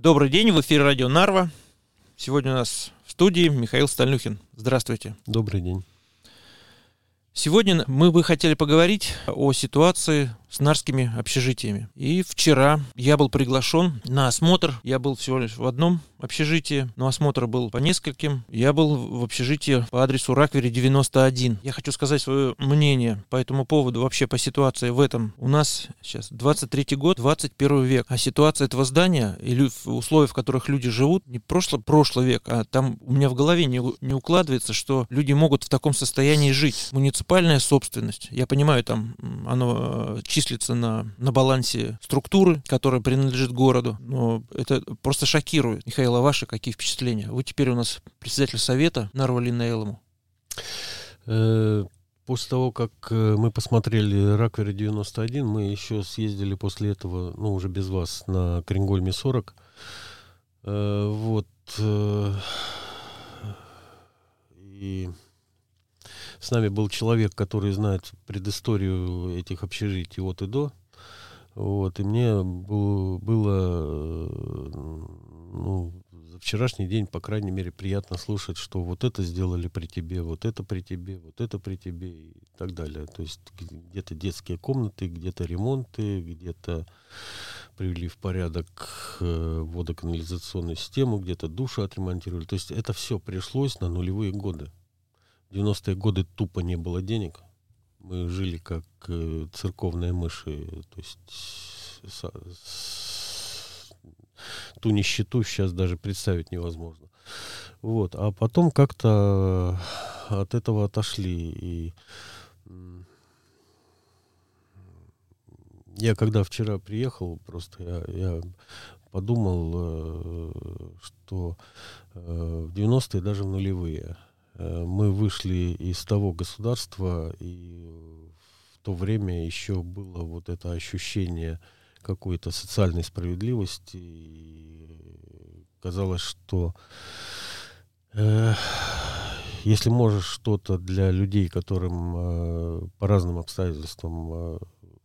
Добрый день, в эфире радио Нарва. Сегодня у нас в студии Михаил Стальнюхин. Здравствуйте. Добрый день. Сегодня мы бы хотели поговорить о ситуации с нарскими общежитиями. И вчера я был приглашен на осмотр. Я был всего лишь в одном общежитии, но осмотр был по нескольким. Я был в общежитии по адресу Раквери 91. Я хочу сказать свое мнение по этому поводу, вообще по ситуации в этом. У нас сейчас 23 год, 21 век, а ситуация этого здания или условия, в которых люди живут, не прошлый, прошлый век, а там у меня в голове не, не укладывается, что люди могут в таком состоянии жить. Муниципальная собственность. Я понимаю, там оно э, числится на, на балансе структуры, которая принадлежит городу. Но это просто шокирует. Михаил, а ваши какие впечатления? Вы теперь у нас председатель совета Нарвали Нейлому. Э, после того, как э, мы посмотрели Раквери 91, мы еще съездили после этого, ну, уже без вас, на Крингольме 40. Э, вот. И с нами был человек, который знает предысторию этих общежитий от и до. Вот, и мне было, было ну, за вчерашний день, по крайней мере, приятно слушать, что вот это сделали при тебе, вот это при тебе, вот это при тебе и так далее. То есть где-то детские комнаты, где-то ремонты, где-то привели в порядок э, водоканализационную систему, где-то душу отремонтировали. То есть это все пришлось на нулевые годы. В 90-е годы тупо не было денег. Мы жили как э, церковные мыши. То есть ту нищету сейчас даже представить невозможно. Вот. А потом как-то от этого отошли. И я когда вчера приехал, просто я, я подумал, э, что э, в 90-е, даже в нулевые, Э, мы вышли из того государства, и в то время еще было вот это ощущение какой-то социальной справедливости. И казалось, что э, если можешь что-то для людей, которым э, по разным обстоятельствам э,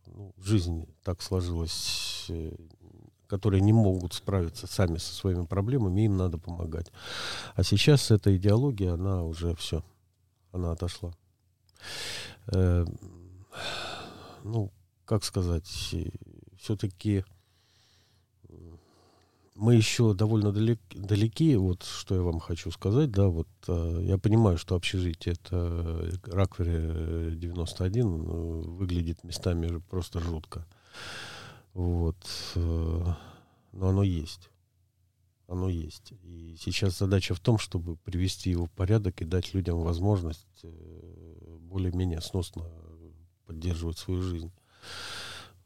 ну, жизнь так сложилась э, которые не могут справиться сами со своими проблемами, им надо помогать. А сейчас эта идеология, она уже все, она отошла. Э, ну, как сказать, все-таки мы еще довольно далек, далеки, вот что я вам хочу сказать, да, вот э, я понимаю, что общежитие это Раквери 91 э, выглядит местами просто жутко. Вот. Э, но оно есть. Оно есть. И сейчас задача в том, чтобы привести его в порядок и дать людям возможность э, более-менее сносно поддерживать свою жизнь.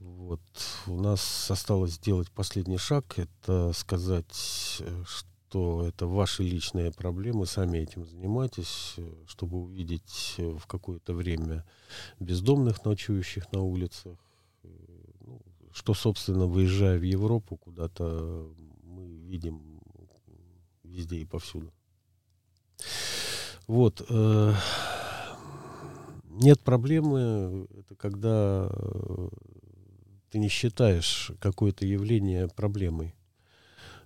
Вот. У нас осталось сделать последний шаг. Это сказать, э, что это ваши личные проблемы, сами этим занимайтесь, чтобы увидеть в какое-то время бездомных, ночующих на улицах, что, собственно, выезжая в Европу куда-то, мы видим везде и повсюду. Вот. Э, нет проблемы, это когда э, ты не считаешь какое-то явление проблемой.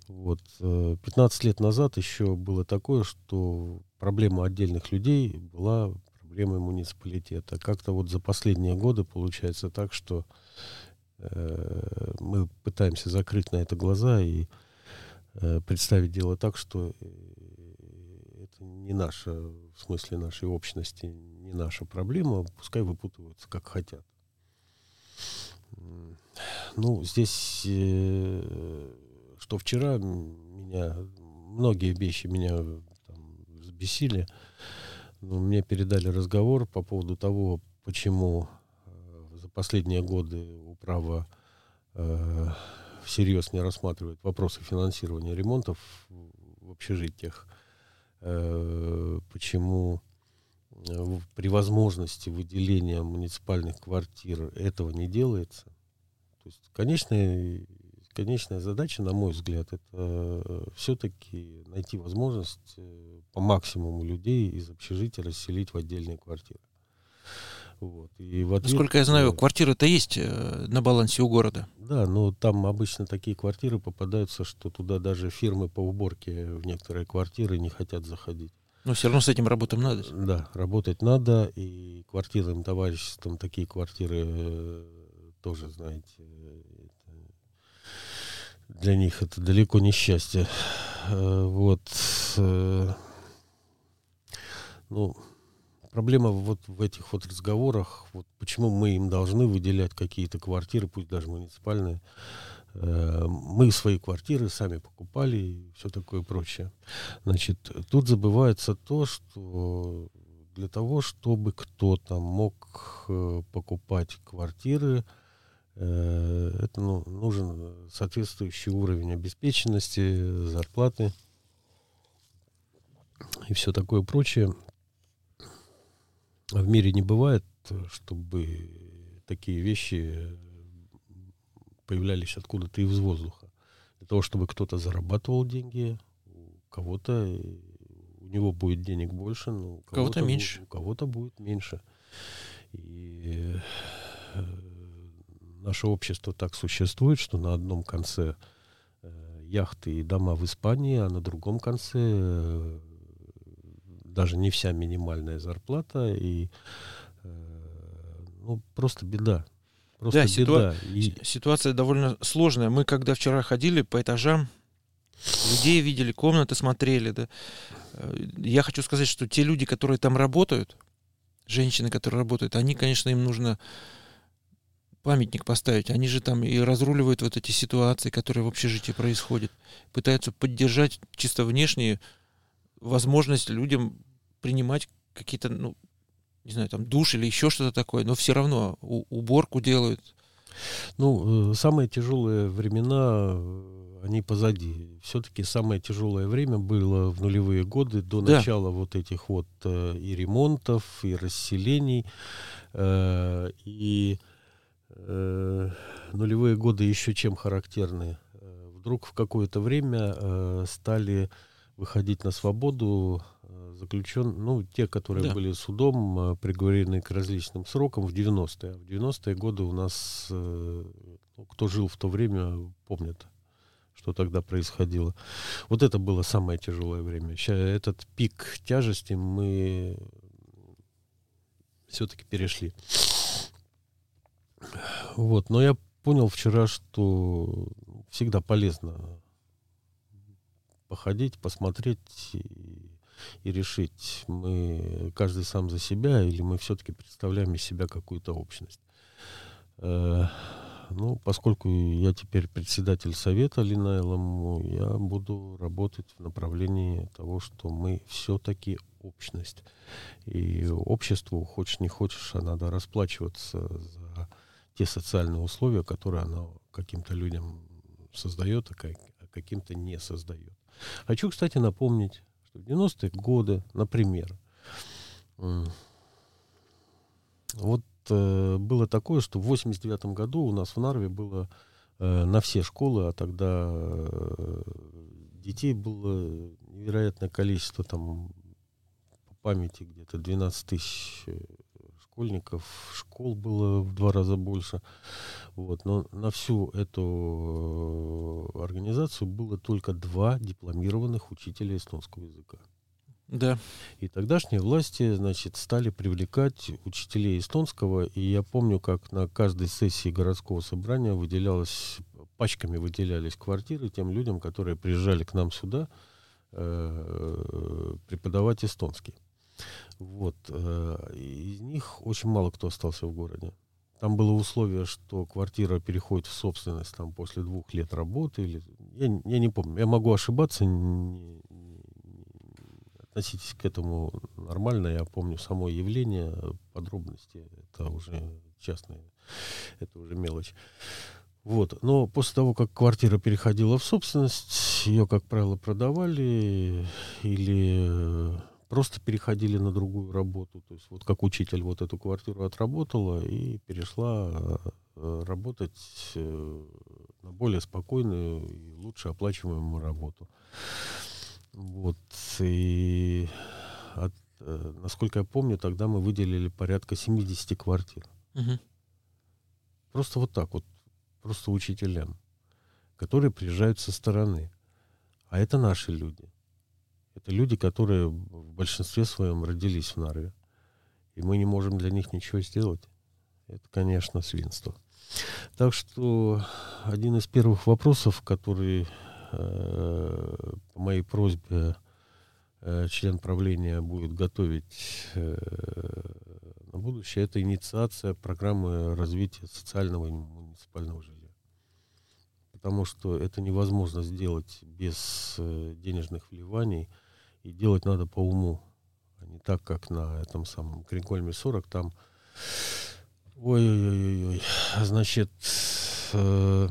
Вот. 15 э, лет назад еще было такое, что проблема отдельных людей была проблемой муниципалитета. Как-то вот за последние годы получается так, что мы пытаемся закрыть на это глаза и э, представить дело так, что э, это не наша, в смысле нашей общности, не наша проблема, пускай выпутываются как хотят. Ну, здесь, что вчера меня, многие вещи меня там взбесили, но мне передали разговор по поводу того, почему последние годы управа э, всерьез не рассматривает вопросы финансирования ремонтов в общежитиях. Э, почему э, при возможности выделения муниципальных квартир этого не делается? То есть конечная, конечная задача, на мой взгляд, это э, все-таки найти возможность э, по максимуму людей из общежития расселить в отдельные квартиры. Вот. И в ответ, Насколько я знаю, квартиры-то есть э, на балансе у города. Да, но там обычно такие квартиры попадаются, что туда даже фирмы по уборке в некоторые квартиры не хотят заходить. Но все равно с этим работать надо. Да, работать надо, и квартирным товариществом такие квартиры э, тоже, знаете, для них это далеко не счастье. Э, вот. Э, ну, проблема вот в этих вот разговорах, вот почему мы им должны выделять какие-то квартиры, пусть даже муниципальные. Э, мы свои квартиры сами покупали и все такое прочее. Значит, тут забывается то, что для того, чтобы кто-то мог покупать квартиры, это ну, нужен соответствующий уровень обеспеченности, зарплаты и все такое прочее. В мире не бывает, чтобы такие вещи появлялись откуда-то из воздуха. Для того, чтобы кто-то зарабатывал деньги, у кого-то у него будет денег больше, но у кого-то, кого меньше. У кого-то будет меньше. И э, наше общество так существует, что на одном конце э, яхты и дома в Испании, а на другом конце э, даже не вся минимальная зарплата и э, ну, просто беда. Просто да, беда. Ситуа- и... ситуация довольно сложная. Мы когда вчера ходили по этажам, людей видели, комнаты смотрели, да. Я хочу сказать, что те люди, которые там работают, женщины, которые работают, они, конечно, им нужно памятник поставить. Они же там и разруливают вот эти ситуации, которые в общежитии происходят. Пытаются поддержать чисто внешние возможность людям принимать какие-то, ну, не знаю, там душ или еще что-то такое, но все равно уборку делают. Ну, э, самые тяжелые времена, э, они позади. Все-таки самое тяжелое время было в нулевые годы, до да. начала вот этих вот э, и ремонтов, и расселений. И нулевые годы еще чем характерны? Вдруг в какое-то время стали выходить на свободу э, заключен, ну, те, которые да. были судом э, приговорены к различным срокам в 90-е. В 90-е годы у нас, э, ну, кто жил в то время, помнят, что тогда происходило. Вот это было самое тяжелое время. Сейчас этот пик тяжести мы все-таки перешли. Вот, но я понял вчера, что всегда полезно походить, посмотреть и, решить, мы каждый сам за себя или мы все-таки представляем из себя какую-то общность. Э, ну, поскольку я теперь председатель совета Линайлому, я буду работать в направлении того, что мы все-таки общность. И обществу, хочешь не хочешь, а надо расплачиваться за те социальные условия, которые она каким-то людям создает, каким-то не создает. Хочу, кстати, напомнить, что в 90-е годы, например, вот э, было такое, что в 89 году у нас в Нарве было э, на все школы, а тогда э, детей было невероятное количество, там, по памяти где-то 12 тысяч э, школьников, школ было в два раза больше. Вот. Но на всю эту э, организацию было только два дипломированных учителя эстонского языка. Да. И тогдашние власти, значит, стали привлекать учителей эстонского. И я помню, как на каждой сессии городского собрания выделялось, пачками выделялись квартиры тем людям, которые приезжали к нам сюда э, преподавать эстонский. Вот. Э, из них очень мало кто остался в городе. Там было условие, что квартира переходит в собственность там, после двух лет работы. Или... Я, я не помню. Я могу ошибаться. Не, не, относитесь к этому нормально. Я помню само явление, подробности. Это уже частные. Это уже мелочь. Вот. Но после того, как квартира переходила в собственность, ее, как правило, продавали или просто переходили на другую работу. То есть вот как учитель вот эту квартиру отработала и перешла э, работать э, на более спокойную и лучше оплачиваемую работу. Вот. И от, э, насколько я помню, тогда мы выделили порядка 70 квартир. Мгм. Просто вот так вот, просто учителям, которые приезжают со стороны. А это наши люди. Это люди, которые в большинстве своем родились в Нарве. И мы не можем для них ничего сделать. Это, конечно, свинство. Так что один из первых вопросов, который э, по моей просьбе э, член правления будет готовить э, на будущее, это инициация программы развития социального и муниципального жилья. Потому что это невозможно сделать без э, денежных вливаний, и делать надо по уму, а не так, как на этом самом Кринкольме 40, там Ой-ой-ой-ой. Значит, э,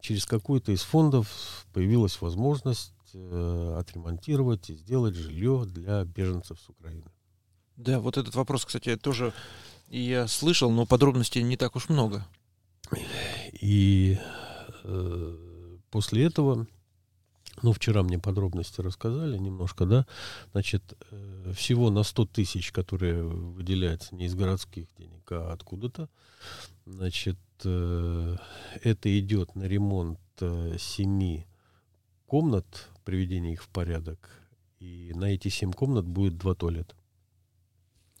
через какой-то из фондов появилась возможность э, отремонтировать и сделать жилье для беженцев с Украины. Да, вот этот вопрос, кстати, тоже и я слышал, но подробностей не так уж много. И э, после этого, ну, вчера мне подробности рассказали немножко, да, значит, э, всего на 100 тысяч, которые выделяются не из городских денег, а откуда-то, значит, э, это идет на ремонт э, семи комнат, приведение их в порядок, и на эти семь комнат будет два туалета.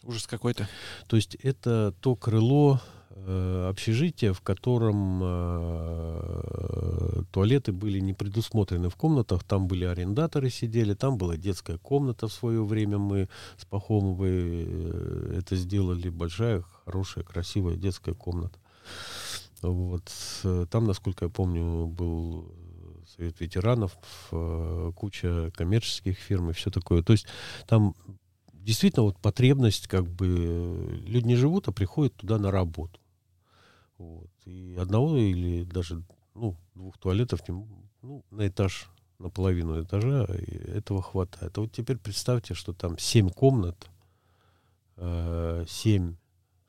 Ужас какой-то. То есть это то крыло э, общежития, в котором э, туалеты были не предусмотрены в комнатах. Там были арендаторы сидели, там была детская комната в свое время. Мы с Пахомовой э, это сделали. Большая, хорошая, красивая детская комната. Вот. Там, насколько я помню, был совет ветеранов, э, куча коммерческих фирм и все такое. То есть там действительно вот потребность, как бы люди не живут, а приходят туда на работу. Вот. И одного или даже ну, двух туалетов ну, на этаж, на половину этажа, этого хватает. А вот теперь представьте, что там семь комнат, э, семь,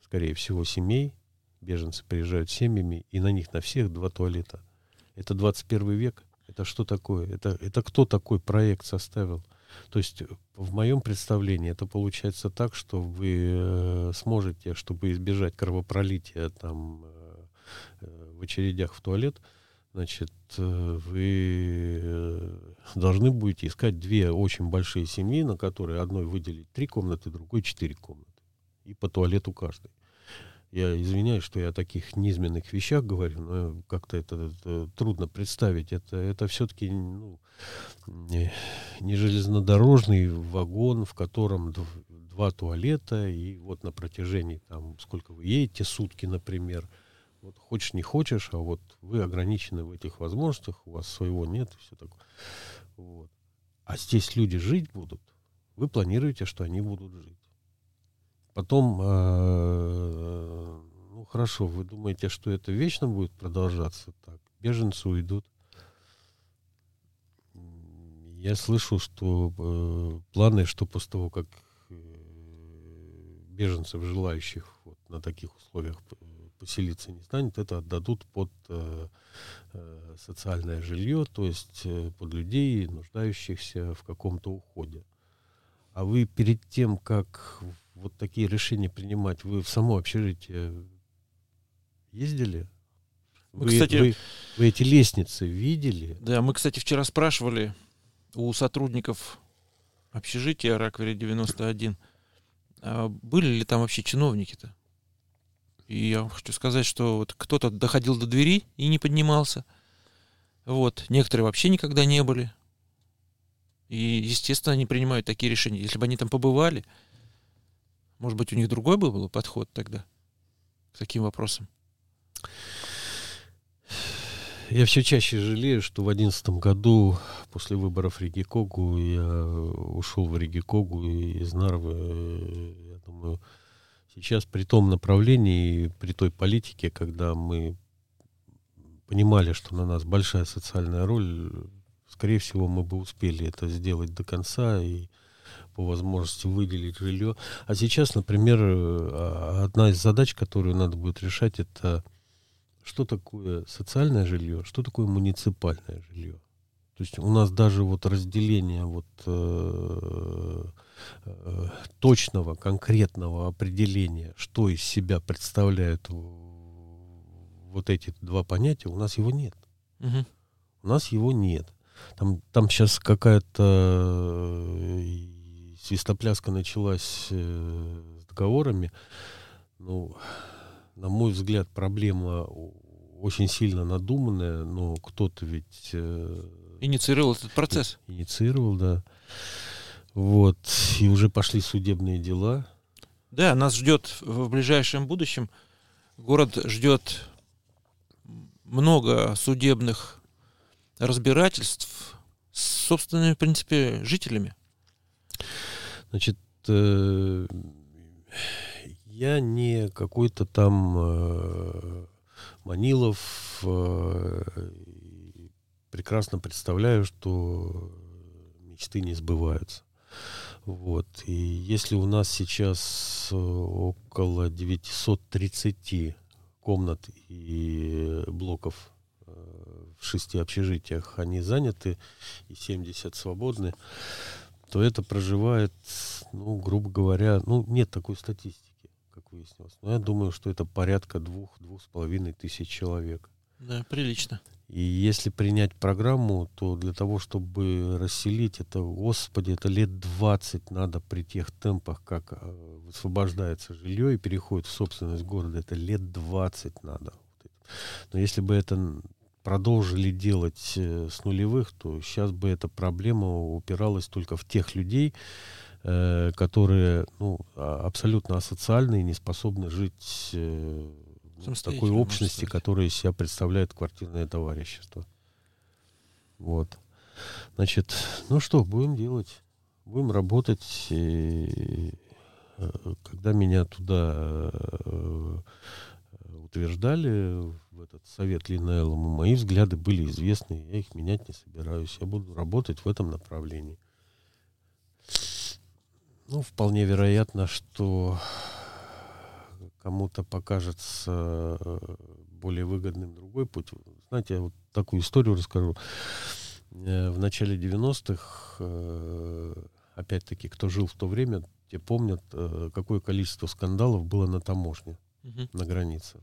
скорее всего, семей, беженцы приезжают семьями, и на них на всех два туалета. Это 21 век. Это что такое? Это, это кто такой проект составил? То есть э, в моем представлении это получается так, что вы э, сможете, чтобы избежать кровопролития там э, в очередях в туалет, значит, э, вы э, должны будете искать две очень большие семьи, на которые одной выделить три комнаты, другой четыре комнаты. И по туалету каждый. Я извиняюсь, что я о таких низменных вещах говорю, но как-то это, это трудно представить. Это, это все-таки ну, не, не железнодорожный вагон, в котором дв- два туалета, и вот на протяжении, там, сколько вы едете, сутки, например, вот хочешь, не хочешь, а вот вы ограничены в этих возможностях, у вас своего нет, и все такое. Вот. А здесь люди жить будут, вы планируете, что они будут жить. Потом, э, ну хорошо, вы думаете, что это вечно будет продолжаться так? Беженцы уйдут. Я слышу, что э, планы, что после того, как э, беженцев, желающих вот на таких условиях п- поселиться не станет, это отдадут под э, э, социальное жилье, то есть э, под людей, нуждающихся в каком-то уходе. А вы перед тем, как вот такие решения принимать, вы в само общежитие ездили? Мы, Вы, кстати- вы- вы эти лестницы видели? Да, мы, кстати, вчера спрашивали у сотрудников общежития Раквери 91, а были ли там вообще чиновники-то. И я вам хочу сказать, что вот кто-то доходил до двери и не поднимался. Вот. Некоторые вообще никогда не были. И, естественно, они принимают такие решения. Если бы они там побывали, может быть, у них другой был бы подход тогда к таким вопросам. Я все чаще жалею, что в одиннадцатом году после выборов Ригикогу я ушел в Ригикогу и из Нарвы. э, Я думаю, сейчас при том направлении, при той политике, когда мы понимали, что на нас большая социальная роль, скорее всего, мы бы успели это сделать до конца и по возможности выделить жилье. А сейчас, например, э, одна из задач, которую надо будет решать, это что такое социальное жилье, что такое муниципальное жилье. То есть у нас даже вот разделение вот э, э, точного, конкретного определения, что из себя представляют вот эти два понятия, у нас его нет. Угу. У нас его нет. Там, там сейчас какая-то э, свистопляска началась э, с договорами. Ну, на мой взгляд, проблема очень сильно надуманная, но кто-то ведь... Э, инициировал этот процесс. Инициировал, да. Вот. И уже пошли судебные дела. Да, нас ждет в ближайшем будущем. Город ждет много судебных разбирательств с собственными, в принципе, жителями. Значит, э, я не какой-то там э, Манилов. Э, прекрасно представляю, что мечты не сбываются. Вот. И если у нас сейчас э, около 930 комнат и блоков э, в шести общежитиях, они заняты, и 70 свободны, то это проживает, ну, грубо говоря, ну, нет такой статистики, как выяснилось. Но я думаю, что это порядка двух-двух с половиной тысяч человек. Да, прилично. И если принять программу, то для того, чтобы расселить это, господи, это лет 20 надо при тех темпах, как э, высвобождается жилье и переходит в собственность города, это лет 20 надо. Но если бы это продолжили делать э, с нулевых, то сейчас бы эта проблема упиралась только в тех людей, э, которые ну, а, абсолютно асоциальные, не способны жить такой общности, которая из себя представляет квартирное товарищество. Вот. Значит, ну что, будем делать. Будем работать. И, э, когда меня туда э, утверждали в этот совет Линелла, мои взгляды были известны, я их менять не собираюсь. Я буду работать в этом направлении. Ну, вполне вероятно, что кому-то покажется э, более выгодным другой путь. Знаете, я вот такую историю расскажу. Э, в начале 90-х, э, опять-таки, кто жил в то время, те помнят, какое количество скандалов было на таможне, угу. на границе.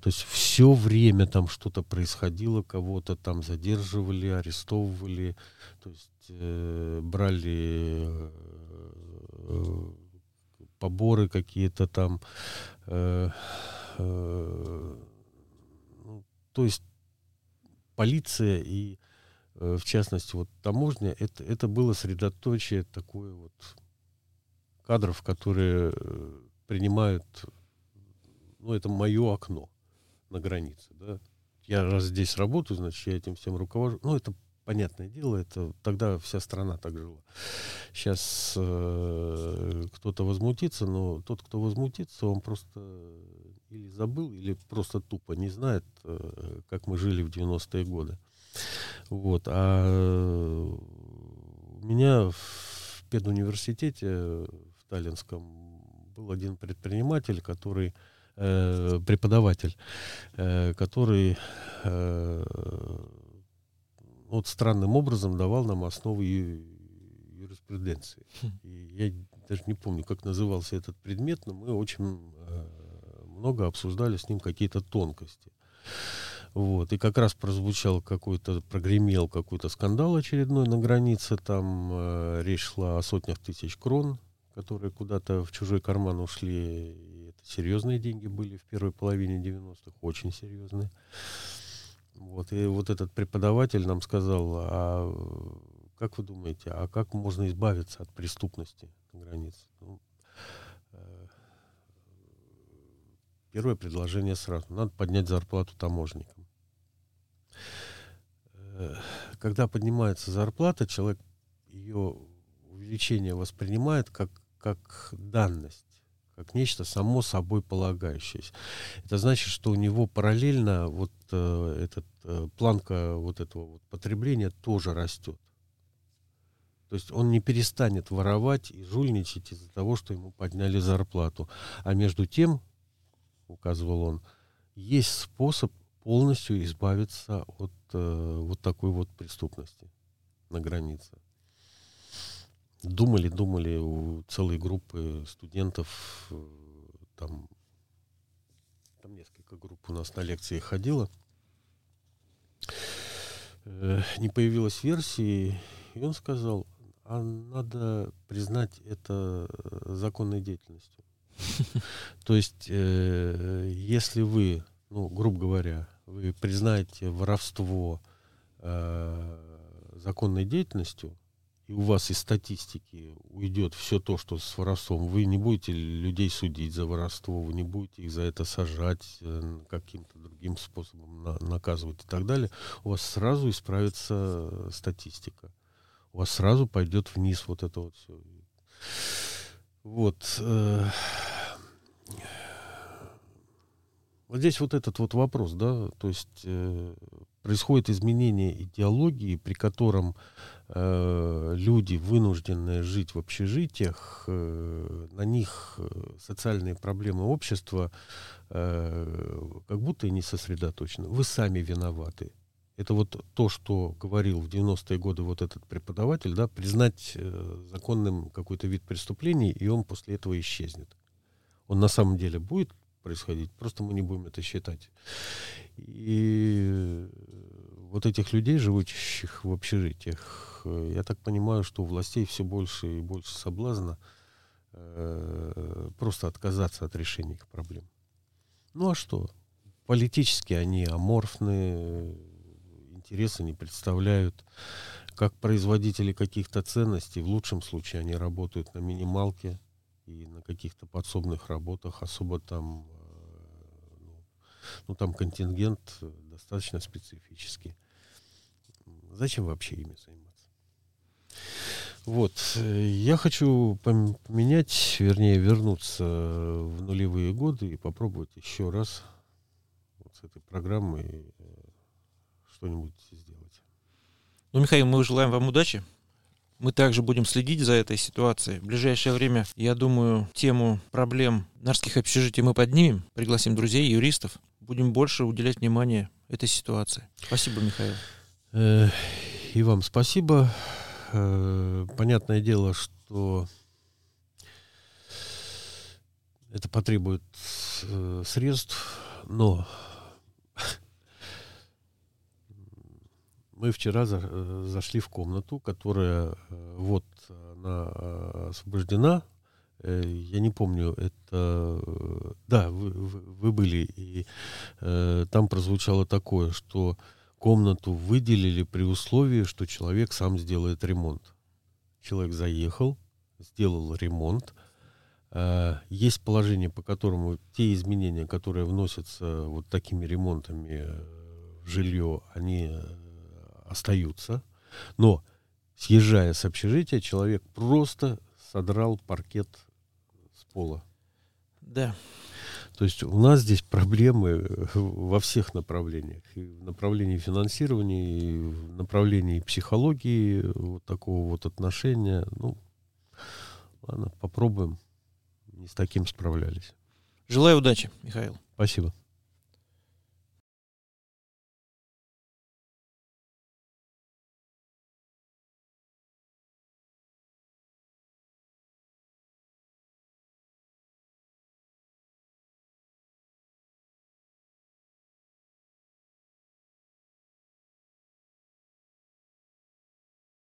То есть все время там что-то происходило, кого-то там задерживали, арестовывали, то есть э, брали э, поборы какие-то там. Э, э, ну, то есть полиция и, э, в частности, вот таможня, это, это было средоточие такое вот кадров, которые принимают, ну, это мое окно на границе, да. Я раз здесь работаю, значит, я этим всем руковожу. Ну, это понятное дело, это тогда вся страна так жила. Сейчас э, кто-то возмутится, но тот, кто возмутится, он просто или забыл, или просто тупо не знает, э, как мы жили в 90-е годы. Вот. А у меня в педуниверситете в Таллинском был один предприниматель, который э, преподаватель, э, который э, вот странным образом давал нам основы юриспруденции. Хм. И я даже не помню, как назывался этот предмет, но мы очень э, много обсуждали с ним какие-то тонкости. Вот. И как раз прозвучал какой-то, прогремел какой-то скандал очередной на границе. Там э, речь шла о сотнях тысяч крон, которые куда-то в чужой карман ушли. И это серьезные деньги были в первой половине 90-х, очень серьезные. Вот, и вот этот преподаватель нам сказал, а как вы думаете, а как можно избавиться от преступности на границе? Ну, э, первое предложение сразу. Надо поднять зарплату таможникам. Э, когда поднимается зарплата, человек ее увеличение воспринимает как, как данность как нечто само собой полагающееся. Это значит, что у него параллельно вот э, этот э, планка вот этого вот потребления тоже растет. То есть он не перестанет воровать и жульничать из-за того, что ему подняли зарплату. А между тем, указывал он, есть способ полностью избавиться от э, вот такой вот преступности. на границе. Думали, думали, у целой группы студентов, э, там, там несколько групп у нас на лекции ходило, э, не появилась версии, и он сказал, а надо признать это законной деятельностью. То есть, э, если вы, ну, грубо говоря, вы признаете воровство законной деятельностью, и у вас из статистики уйдет все то, что с воровством, вы не будете людей судить за воровство, вы не будете их за это сажать, э, каким-то другим способом на, наказывать и так далее, у вас сразу исправится статистика. У вас сразу пойдет вниз вот это вот все. Вот. Э, вот здесь вот этот вот вопрос, да, то есть э, происходит изменение идеологии, при котором э, люди, вынужденные жить в общежитиях, э, на них э, социальные проблемы общества э, как будто и не сосредоточены. Вы сами виноваты. Это вот то, что говорил в 90-е годы вот этот преподаватель, да, признать э, законным какой-то вид преступления, и он после этого исчезнет. Он на самом деле будет происходить, просто мы не будем это считать. И вот этих людей, живущих в общежитиях, э, я так понимаю, что у властей все больше и больше соблазна э, просто отказаться от решения их проблем. Ну а что? Политически они аморфны, интересы не представляют. Как производители каких-то ценностей, в лучшем случае они работают на минималке и на каких-то подсобных работах, особо там ну, там контингент э, достаточно специфический. Зачем вообще ими заниматься? Вот. Э, я хочу поменять, вернее, вернуться в нулевые годы и попробовать еще раз вот с этой программой э, что-нибудь сделать. Ну, Михаил, мы желаем вам удачи. Мы также будем следить за этой ситуацией. В ближайшее время, я думаю, тему проблем нарских общежитий мы поднимем, пригласим друзей, юристов будем больше уделять внимание этой ситуации. Спасибо, Михаил. Э, и вам спасибо. Э, понятное дело, что это потребует э, средств, но мы вчера зашли в комнату, которая вот она освобождена я не помню, это, да, вы, вы были, и там прозвучало такое, что комнату выделили при условии, что человек сам сделает ремонт. Человек заехал, сделал ремонт. Э, есть положение, по которому те изменения, которые вносятся вот такими ремонтами в жилье, они э, остаются. Но съезжая с общежития, человек просто содрал паркет пола. Да. То есть у нас здесь проблемы э, во всех направлениях. И в направлении финансирования, и в направлении психологии, вот такого вот отношения. Ну, ладно, попробуем. Не с таким справлялись. Желаю удачи, Михаил. Спасибо.